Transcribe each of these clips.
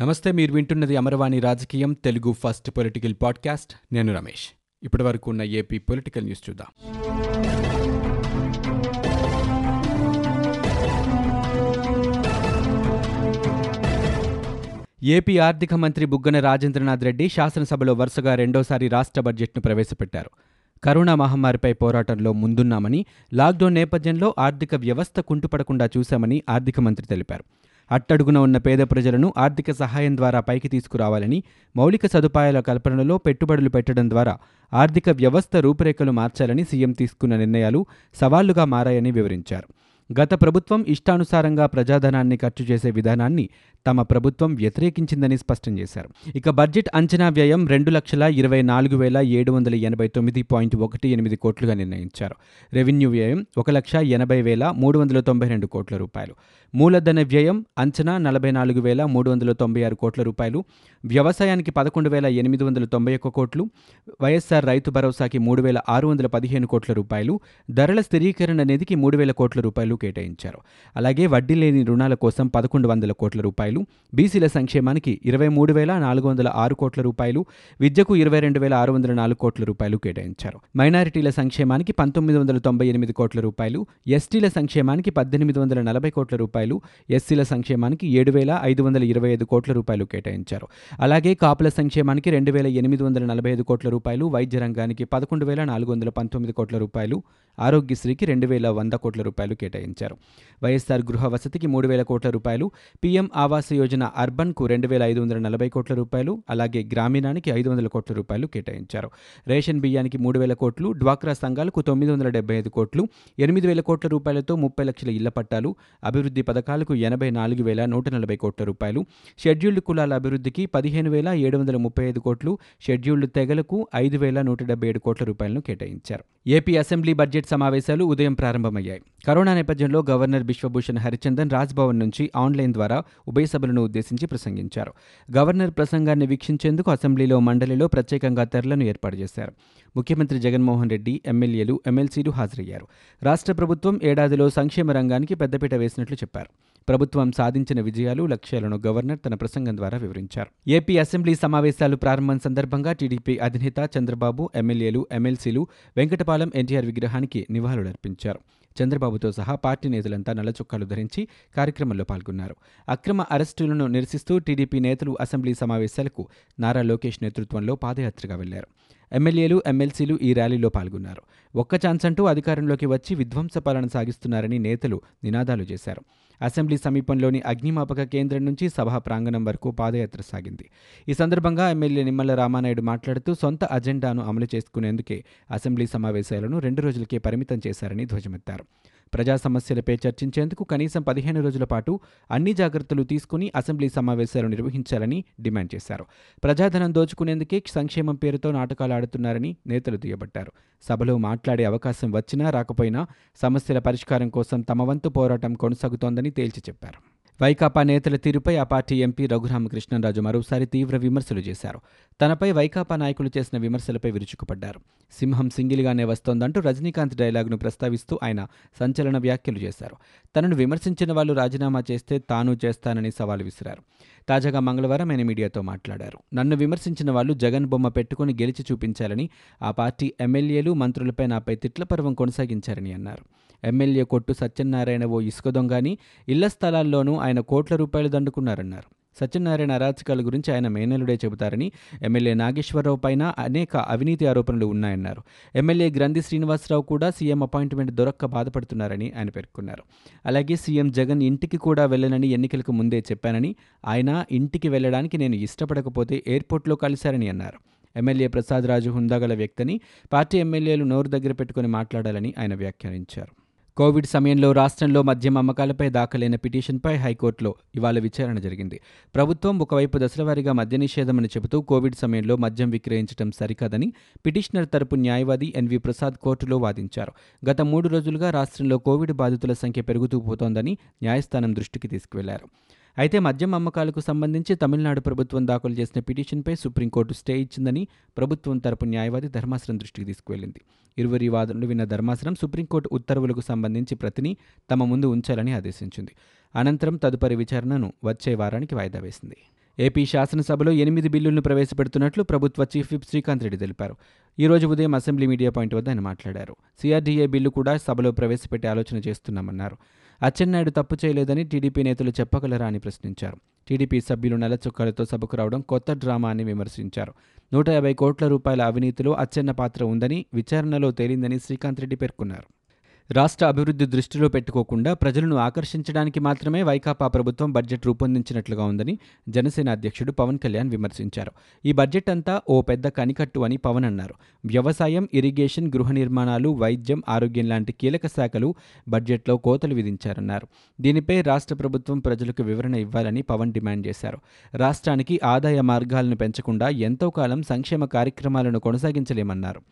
నమస్తే మీరు వింటున్నది అమరవాణి రాజకీయం తెలుగు ఫస్ట్ పొలిటికల్ పాడ్కాస్ట్. నేను రమేష్. ఇప్పటి వరకు ఉన్న ఏపీ పొలిటికల్ న్యూస్ చూద్దాం. ఏపీ ఆర్థిక మంత్రి బుగ్గన రాజేంద్రనాథ్ రెడ్డి శాసనసభలో వరుసగా రెండోసారి రాష్ట్ర బడ్జెట్ను ప్రవేశపెట్టారు. కరోనా మహమ్మారిపై పోరాటంలో ముందున్నామని లాక్డౌన్ నేపథ్యంలో ఆర్థిక వ్యవస్థ కుంటుపడకుండా చూశామని ఆర్థిక మంత్రి తెలిపారు. అట్టడుగున ఉన్న పేద ప్రజలను ఆర్థిక సహాయం ద్వారా పైకి తీసుకురావాలని మౌలిక సదుపాయాల కల్పనలో పెట్టుబడులు పెట్టడం ద్వారా ఆర్థిక వ్యవస్థ రూపురేఖలు మార్చాలని సీఎం తీసుకున్న నిర్ణయాలు సవాళ్ళుగా మారాయని వివరించారు. గత ప్రభుత్వం ఇష్టానుసారంగా ప్రజాధనాన్ని ఖర్చు చేసే విధానాన్ని తమ ప్రభుత్వం వ్యతిరేకించిందని స్పష్టం చేశారు. ఇక బడ్జెట్ అంచనా వ్యయం రెండు లక్షల ఇరవై నాలుగు వేల ఏడు వందల ఎనభై తొమ్మిది పాయింట్ ఒకటి ఎనిమిది కోట్లుగా నిర్ణయించారు. రెవెన్యూ వ్యయం ఒక లక్ష ఎనభై వేల మూడు వందల తొంభై రెండు కోట్ల రూపాయలు. మూలధన వ్యయం అంచనా నలభై నాలుగు వేల మూడు వందల తొంభై ఆరు కోట్ల రూపాయలు. వ్యవసాయానికి పదకొండు వేల ఎనిమిది వందల తొంభై ఒక్క కోట్లు. వైఎస్సార్ రైతు భరోసాకి మూడు వేల ఆరు వందల పదిహేను కోట్ల రూపాయలు. ధరల స్థిరీకరణ నిధికి మూడు వేల కోట్ల రూపాయలు. కేటాయించారు. అలాగే వడ్డీ లేని రుణాల కోసం పదకొండు వందల కోట్ల రూపాయలు బీసీల సంక్షేమానికి ఇరవై మూడు వేల నాలుగు వందల ఆరు కోట్ల రూపాయలు విద్యకు ఇరవై రెండు వేల ఆరు వందల నాలుగు కోట్ల రూపాయలు కేటాయించారు. మైనారిటీల సంక్షేమానికి పంతొమ్మిది వందల తొంభై ఎనిమిది కోట్ల రూపాయలు ఎస్టీల సంక్షేమానికి పద్దెనిమిది వందల నలభై కోట్ల రూపాయలు ఎస్సీల సంక్షేమానికి ఏడు వేల ఐదు వందల ఇరవై ఐదు కోట్ల రూపాయలు కేటాయించారు. అలాగే కాపుల సంక్షేమానికి రెండు వేల ఎనిమిది వందల నలభై ఐదు కోట్ల రూపాయలు వైద్య రంగానికి పదకొండు వేల నాలుగు వందల పంతొమ్మిది కోట్ల రూపాయలు ఆరోగ్యశ్రీకి రెండు వేల వంద కోట్ల రూపాయలు కేటాయించారు. వైఎస్సార్ గృహ వసతికి మూడు వేల కోట్ల రూపాయలు పీఎం ఆవాస్ యోజన అర్బన్కు రెండు వేల ఐదు వందల నలభై కోట్ల రూపాయలు అలాగే గ్రామీణానికి ఐదు వందల కోట్ల రూపాయలు కేటాయించారు. రేషన్ బియ్యానికి మూడు వేల కోట్లు డ్వాక్రా సంఘాలకు తొమ్మిది వందల డెబ్బై ఐదు కోట్లు ఎనిమిది వేల కోట్ల రూపాయలతో ముప్పై లక్షల ఇళ్ళ పట్టాలు అభివృద్ధి పథకాలకు ఎనభై నాలుగు వేల నూట నలభై కోట్ల రూపాయలు షెడ్యూల్డ్ కులాల అభివృద్ధికి పదిహేను వేల ఏడు వందల ముప్పై ఐదు కోట్లు షెడ్యూల్డ్ తెగలకు ఐదు వేల నూట డెబ్బై ఏడు కోట్ల రూపాయలను కేటాయించారు. ఏపీ అసెంబ్లీ బడ్జెట్ సమావేశాలు ఉదయం ప్రారంభమయ్యాయి. కరోనా నేపథ్యంలో గవర్నర్ బిశ్వభూషణ్ హరిచందన్ రాజ్భవన్ నుంచి ఆన్లైన్ ద్వారా ఉభయ సభలను ఉద్దేశించి ప్రసంగించారు. గవర్నర్ ప్రసంగాన్ని వీక్షించేందుకు అసెంబ్లీలో మండలిలో ప్రత్యేకంగా తెరలను ఏర్పాటు చేశారు. ముఖ్యమంత్రి జగన్మోహన్ రెడ్డి ఎమ్మెల్యేలు ఎమ్మెల్సీలు హాజరయ్యారు. రాష్ట్ర ప్రభుత్వం ఏడాదిలో సంక్షేమ రంగానికి పెద్దపీట వేసినట్లు చెప్పారు. ప్రభుత్వం సాధించిన విజయాలు లక్ష్యాలను గవర్నర్ తన ప్రసంగం ద్వారా వివరించారు. ఏపీ అసెంబ్లీ సమావేశాలు ప్రారంభం సందర్భంగా టీడీపీ అధినేత చంద్రబాబు ఎమ్మెల్యేలు ఎమ్మెల్సీలు వెంకటపాలెం ఎన్టీఆర్ విగ్రహానికి నివాళులర్పించారు. చంద్రబాబుతో సహా పార్టీ నేతలంతా నల్లచొక్కాలు ధరించి కార్యక్రమంలో పాల్గొన్నారు. అక్రమ అరెస్టులను నిరసిస్తూ టీడీపీ నేతలు అసెంబ్లీ సమావేశాలకు నారా లోకేష్ నేతృత్వంలో పాదయాత్రగా వెళ్ళారు. ఎమ్మెల్యేలు ఎమ్మెల్సీలు ఈ ర్యాలీలో పాల్గొన్నారు. ఒక్క ఛాన్స్ అంటూ అధికారంలోకి వచ్చి విధ్వంస పాలన సాగిస్తున్నారని నేతలు నినాదాలు చేశారు. అసెంబ్లీ సమీపంలోని అగ్నిమాపక కేంద్రం నుంచి సభా ప్రాంగణం వరకు పాదయాత్ర సాగింది. ఈ సందర్భంగా ఎమ్మెల్యే నిమ్మల రామానాయుడు మాట్లాడుతూ సొంత అజెండాను అమలు చేసుకునేందుకే అసెంబ్లీ సమావేశాలను రెండు రోజులకే పరిమితం చేశారని ధ్వజమెత్తారు. ప్రజా సమస్యలపై చర్చించేందుకు కనీసం పదిహేను రోజుల పాటు అన్ని జాగ్రత్తలు తీసుకుని అసెంబ్లీ సమావేశాలు నిర్వహించాలని డిమాండ్ చేశారు. ప్రజాధనం దోచుకునేందుకే సంక్షేమం పేరుతో నాటకాలు ఆడుతున్నారని నేతలు దుయ్యబట్టారు. సభలో మాట్లాడే అవకాశం వచ్చినా రాకపోయినా సమస్యల పరిష్కారం కోసం తమ వంతు పోరాటం కొనసాగుతోందని తేల్చి చెప్పారు. వైకాపా నేతల తీరుపై ఆ పార్టీ ఎంపీ రఘురామకృష్ణరాజు మరోసారి తీవ్ర విమర్శలు చేశారు. తనపై వైకాపా నాయకులు చేసిన విమర్శలపై విరుచుకుపడ్డారు. సింహం సింగిల్గానే వస్తోందంటూ రజనీకాంత్ డైలాగ్ను ప్రస్తావిస్తూ ఆయన సంచలన వ్యాఖ్యలు చేశారు. తనను విమర్శించిన వాళ్ళు రాజీనామా చేస్తే తాను చేస్తానని సవాల్ విసిరారు. తాజాగా మంగళవారం ఆయన మీడియాతో మాట్లాడారు. నన్ను విమర్శించిన వాళ్ళు జగన్ బొమ్మ పెట్టుకుని గెలిచి చూపించాలని ఆ పార్టీ ఎమ్మెల్యేలు మంత్రులపై నాపై తిట్ల పర్వం కొనసాగించారని అన్నారు. ఎమ్మెల్యే కొట్టు సత్యనారాయణ ఓ ఇసుక దొంగని ఇళ్ళ స్థలాల్లోనూ ఆయన కోట్ల రూపాయలు దండుకున్నారన్నారు. సత్యనారాయణ అరాచకాల గురించి ఆయన మేనలుడే చెబుతారని ఎమ్మెల్యే నాగేశ్వరరావు పైన అనేక అవినీతి ఆరోపణలు ఉన్నాయన్నారు. ఎమ్మెల్యే గ్రంథి శ్రీనివాసరావు కూడా సీఎం అపాయింట్మెంట్ దొరక్క బాధపడుతున్నారని ఆయన పేర్కొన్నారు. అలాగే సీఎం జగన్ ఇంటికి కూడా వెళ్ళనని ఎన్నికలకు ముందే చెప్పానని ఆయన ఇంటికి వెళ్ళడానికి నేను ఇష్టపడకపోతే ఎయిర్పోర్ట్లో కలిశారని అన్నారు. ఎమ్మెల్యే ప్రసాద్ రాజు హుందాగల వ్యక్తిని పార్టీ ఎమ్మెల్యేలు నోరు దగ్గర పెట్టుకుని మాట్లాడాలని ఆయన వ్యాఖ్యానించారు. కోవిడ్ సమయంలో రాష్ట్రంలో మద్యం అమ్మకాలపై దాఖలైన పిటిషన్పై హైకోర్టులో ఇవాళ విచారణ జరిగింది. ప్రభుత్వం ఒకవైపు దశలవారీగా మద్య నిషేధమని చెబుతూ కోవిడ్ సమయంలో మద్యం విక్రయించడం సరికాదని పిటిషనర్ తరపు న్యాయవాది ఎన్వి ప్రసాద్ కోర్టులో వాదించారు. గత మూడు రోజులుగా రాష్ట్రంలో కోవిడ్ బాధితుల సంఖ్య పెరుగుతూ పోతోందని న్యాయస్థానం దృష్టికి తీసుకువెళ్ళారు. అయితే మద్యం అమ్మకాలకు సంబంధించి తమిళనాడు ప్రభుత్వం దాఖలు చేసిన పిటిషన్పై సుప్రీంకోర్టు స్టే ఇచ్చిందని ప్రభుత్వం తరపు న్యాయవాది ధర్మాసనం దృష్టికి తీసుకువెళ్ళింది ఇరువురి వాదనలు విన్న ధర్మాసనం సుప్రీంకోర్టు ఉత్తర్వులకు సంబంధించి ప్రతిని తమ ముందు ఉంచాలని ఆదేశించింది. అనంతరం తదుపరి విచారణను వచ్చే వారానికి వాయిదా వేసింది. ఏపీ శాసనసభలో ఎనిమిది బిల్లులను ప్రవేశపెడుతున్నట్లు ప్రభుత్వ చీఫ్ విప్ శ్రీకాంత్ రెడ్డి తెలిపారు. ఈ రోజు ఉదయం అసెంబ్లీ మీడియా పాయింట్ వద్ద ఆయన మాట్లాడారు. సిఆర్డీఏ బిల్లు కూడా సభలో ప్రవేశపెట్టే ఆలోచన చేస్తున్నామన్నారు. అచ్చెన్నాయుడు తప్పు చేయలేదని టీడీపీ నేతలు చెప్పగలరా అని ప్రశ్నించారు. టీడీపీ సభ్యులు నల్ల సభకు రావడం కొత్త డ్రామా అని విమర్శించారు. నూట యాభై కోట్ల రూపాయల అవినీతిలో అచ్చెన్న పాత్ర ఉందని విచారణలో తేలిందని శ్రీకాంత్ రెడ్డి పేర్కొన్నారు. రాష్ట్ర అభివృద్ధి దృష్టిలో పెట్టుకోకుండా ప్రజలను ఆకర్షించడానికి మాత్రమే వైకాపా ప్రభుత్వం బడ్జెట్ రూపొందించినట్లుగా ఉందని జనసేన అధ్యక్షుడు పవన్ కళ్యాణ్ విమర్శించారు. ఈ బడ్జెట్ అంతా ఓ పెద్ద కనికట్టు అని పవన్ అన్నారు. వ్యవసాయం ఇరిగేషన్ గృహ నిర్మాణాలు వైద్యం ఆరోగ్యం లాంటి కీలక శాఖలు బడ్జెట్లో కోతలు విధించారన్నారు. దీనిపై రాష్ట్ర ప్రభుత్వం ప్రజలకు వివరణ ఇవ్వాలని పవన్ డిమాండ్ చేశారు. రాష్ట్రానికి ఆదాయ మార్గాలను పెంచకుండా ఎంతో కాలం సంక్షేమ కార్యక్రమాలను కొనసాగించలేమన్నారు.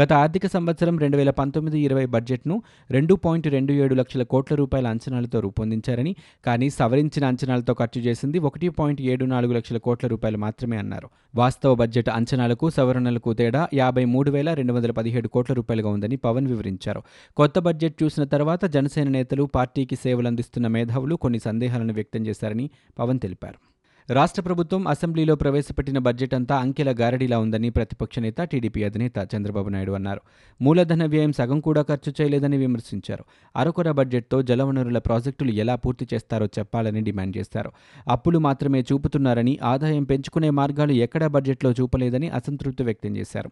గత ఆర్థిక సంవత్సరం రెండు వేల పంతొమ్మిది ఇరవై బడ్జెట్ను రెండు పాయింట్ రెండు ఏడు లక్షల కోట్ల రూపాయల అంచనాలతో రూపొందించారని కానీ సవరించిన అంచనాలతో ఖర్చు చేసింది ఒకటి పాయింట్ ఏడు నాలుగు లక్షల కోట్ల రూపాయలు మాత్రమే అన్నారు. వాస్తవ బడ్జెట్ అంచనాలకు సవరణలకు తేడా యాభై మూడు వేల రెండు వందల పదిహేడు కోట్ల రూపాయలుగా ఉందని పవన్ వివరించారు. కొత్త బడ్జెట్ చూసిన తర్వాత జనసేన నేతలు పార్టీకి సేవలందిస్తున్న మేధావులు కొన్ని సందేహాలను వ్యక్తం చేశారని పవన్ తెలిపారు. రాష్ట్ర ప్రభుత్వం అసెంబ్లీలో ప్రవేశపెట్టిన బడ్జెట్ అంతా అంకెల గారడిలా ఉందని ప్రతిపక్ష నేత టీడీపీ అధినేత చంద్రబాబు నాయుడు అన్నారు. మూలధన వ్యయం సగం కూడా ఖర్చు చేయలేదని విమర్శించారు. అరకొర బడ్జెట్తో జలవనరుల ప్రాజెక్టులు ఎలా పూర్తి చేస్తారో చెప్పాలని డిమాండ్ చేశారు. అప్పులు మాత్రమే చూపుతున్నారని ఆదాయం పెంచుకునే మార్గాలు ఎక్కడా బడ్జెట్లో చూపలేదని అసంతృప్తి వ్యక్తం చేశారు.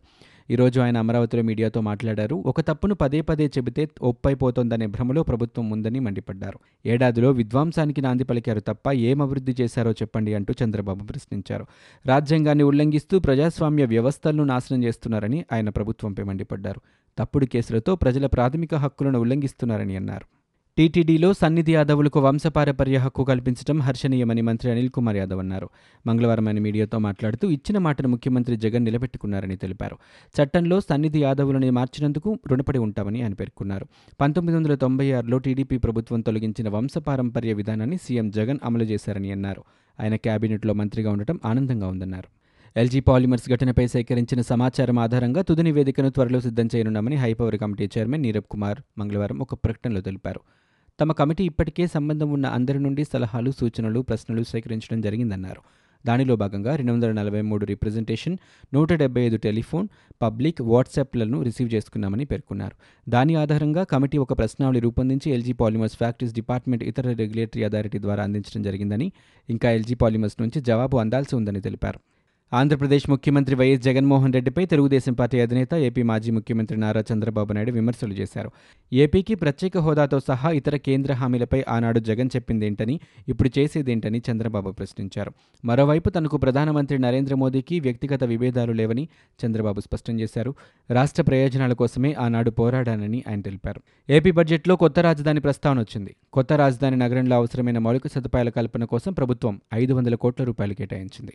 ఈరోజు ఆయన అమరావతిలో మీడియాతో మాట్లాడారు. ఒక తప్పును పదే పదే చెబితే ఒప్పైపోతోందనే భ్రమలో ప్రభుత్వం ఉందని మండిపడ్డారు. ఏడాదిలో విద్వాంసానికి నాంది పలికారు తప్ప ఏం అభివృద్ధి చేశారో చెప్పండి అంటూ చంద్రబాబు ప్రశ్నించారు. రాజ్యాంగాన్ని ఉల్లంఘిస్తూ ప్రజాస్వామ్య వ్యవస్థలను నాశనం చేస్తున్నారని ఆయన ప్రభుత్వంపై మండిపడ్డారు. తప్పుడు కేసులతో ప్రజల ప్రాథమిక హక్కులను ఉల్లంఘిస్తున్నారని అన్నారు. టీటీడీలో సన్నిధి యాదవులకు వంశపారపర్య హక్కు కల్పించడం హర్షణీయమని మంత్రి అనిల్ కుమార్ యాదవ్ అన్నారు. మంగళవారం ఆయన మీడియాతో మాట్లాడుతూ ఇచ్చిన మాటను ముఖ్యమంత్రి జగన్ నిలబెట్టుకున్నారని తెలిపారు. చట్టంలో సన్నిధి యాదవులని మార్చినందుకు రుణపడి ఉంటామని ఆయన పేర్కొన్నారు. పంతొమ్మిది వందల తొంభై ఆరులో టీడీపీ ప్రభుత్వం తొలగించిన వంశపారంపర్య విధానాన్ని సీఎం జగన్ అమలు చేశారని అన్నారు. ఆయన కేబినెట్లో మంత్రిగా ఉండటం ఆనందంగా ఉందన్నారు. ఎల్జీ పాలిమర్స్ ఘటనపై సేకరించిన సమాచారం ఆధారంగా తుది నివేదికను త్వరలో సిద్ధం చేయనున్నామని high power committee chairman Neerab Kumar మంగళవారం ఒక ప్రకటనలో తెలిపారు. తమ కమిటీ ఇప్పటికే సంబంధం ఉన్న అందరి నుండి సలహాలు సూచనలు ప్రశ్నలు సేకరించడం జరిగిందన్నారు. దానిలో భాగంగా రెండు వందల నలభై మూడు రిప్రజెంటేషన్ నూట డెబ్బై ఐదు టెలిఫోన్ పబ్లిక్ వాట్సాప్లను రిసీవ్ చేసుకున్నామని పేర్కొన్నారు. దాని ఆధారంగా కమిటీ ఒక ప్రశ్నావళి రూపొందించి ఎల్జీ పాలిమర్స్ ఫ్యాక్టరీస్ డిపార్ట్మెంట్ ఇతర రెగ్యులేటరీ అథారిటీ ద్వారా అందించడం జరిగిందని ఇంకా ఎల్జీ పాలిమర్స్ నుంచి జవాబు అందాల్సి ఉందని తెలిపారు. ఆంధ్రప్రదేశ్ ముఖ్యమంత్రి వైఎస్ జగన్మోహన్ రెడ్డిపై తెలుగుదేశం పార్టీ అధినేత ఏపీ మాజీ ముఖ్యమంత్రి నారా చంద్రబాబు నాయుడు విమర్శలు చేశారు. ఏపీకి ప్రత్యేక హోదాతో సహా ఇతర కేంద్ర హామీలపై ఆనాడు జగన్ చెప్పిందేంటని ఇప్పుడు చేసేదేంటని చంద్రబాబు ప్రశ్నించారు. మరోవైపు తనకు ప్రధానమంత్రి నరేంద్ర మోదీకి వ్యక్తిగత విభేదాలు లేవని చంద్రబాబు స్పష్టం చేశారు. రాష్ట్ర ప్రయోజనాల కోసమే ఆనాడు పోరాడానని ఆయన తెలిపారు. ఏపీ బడ్జెట్లో కొత్త రాజధాని ప్రస్తావన వచ్చింది. కొత్త రాజధాని నగరంలో అవసరమైన మౌలిక సదుపాయాల కల్పన కోసం ప్రభుత్వం ఐదు వందల కోట్ల రూపాయలు కేటాయించింది.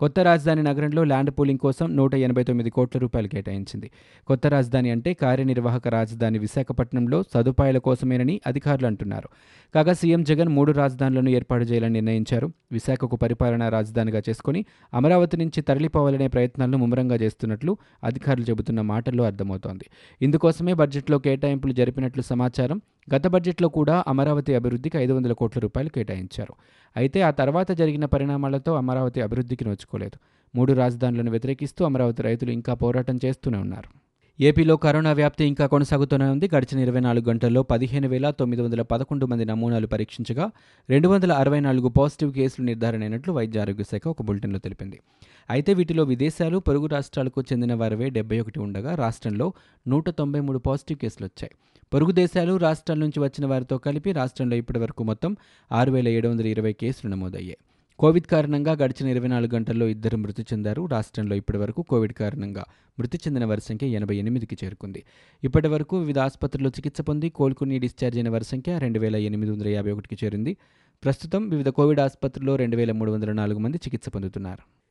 కొత్త రాజధాని నగరంలో ల్యాండ్ పూలింగ్ కోసం నూట ఎనభై తొమ్మిది కోట్ల రూపాయలు కేటాయించింది. కొత్త రాజధాని అంటే కార్యనిర్వాహక రాజధాని విశాఖపట్నంలో సదుపాయాల కోసమేనని అధికారులు అంటున్నారు. కాగా సీఎం జగన్ మూడు రాజధానులను ఏర్పాటు చేయాలని నిర్ణయించారు. విశాఖకు పరిపాలనా రాజధానిగా చేసుకుని అమరావతి నుంచి తరలిపోవాలనే ప్రయత్నాలను ముమ్మరంగా చేస్తున్నట్లు అధికారులు చెబుతున్న మాటల్లో అర్థమవుతోంది. ఇందుకోసమే బడ్జెట్లో కేటాయింపులు జరిపినట్లు సమాచారం గత బడ్జెట్లో కూడా అమరావతి అభివృద్ధికి ఐదు వందల కోట్ల రూపాయలు కేటాయించారు. అయితే ఆ తర్వాత జరిగిన పరిణామాలతో అమరావతి అభివృద్ధికి నోచుకోలేదు. మూడు రాజధానులను వ్యతిరేకిస్తూ అమరావతి రైతులు ఇంకా పోరాటం చేస్తూనే ఉన్నారు. ఏపీలో కరోనా వ్యాప్తి ఇంకా కొనసాగుతూనే ఉంది. గడిచిన ఇరవై నాలుగు గంటల్లో పదిహేను వేల తొమ్మిది వందల పదకొండు మంది నమూనాలు పరీక్షించగా రెండు వందల అరవై నాలుగు పాజిటివ్ కేసులు నిర్ధారణ అయినట్లు వైద్య ఆరోగ్య శాఖ ఒక బులెటిన్లో తెలిపింది. అయితే వీటిలో విదేశాలు పొరుగు రాష్ట్రాలకు చెందిన వారివే డెబ్బై ఒకటి ఉండగా రాష్ట్రంలో నూట తొంభై మూడు పాజిటివ్ కేసులు వచ్చాయి. పొరుగు దేశాలు రాష్ట్రాల నుంచి వచ్చిన వారితో కలిపి రాష్ట్రంలో ఇప్పటివరకు మొత్తం ఆరు వేల ఏడు వందల ఇరవై కేసులు నమోదయ్యాయి. కోవిడ్ కారణంగా గడిచిన ఇరవై నాలుగు గంటల్లో ఇద్దరు మృతి చెందారు. రాష్ట్రంలో ఇప్పటివరకు కోవిడ్ కారణంగా మృతి చెందిన వారి సంఖ్య ఎనభై ఎనిమిదికి చేరుకుంది. ఇప్పటి వరకు వివిధ ఆసుపత్రుల్లో చికిత్స పొంది కోలుకుని డిశ్చార్జ్ అయిన వారి సంఖ్య రెండు వేల ఎనిమిది వందల యాభై ఒకటికి చేరింది. ప్రస్తుతం వివిధ కోవిడ్ ఆసుపత్రుల్లో రెండు వేల మూడు వందల నాలుగు మంది చికిత్స పొందుతున్నారు.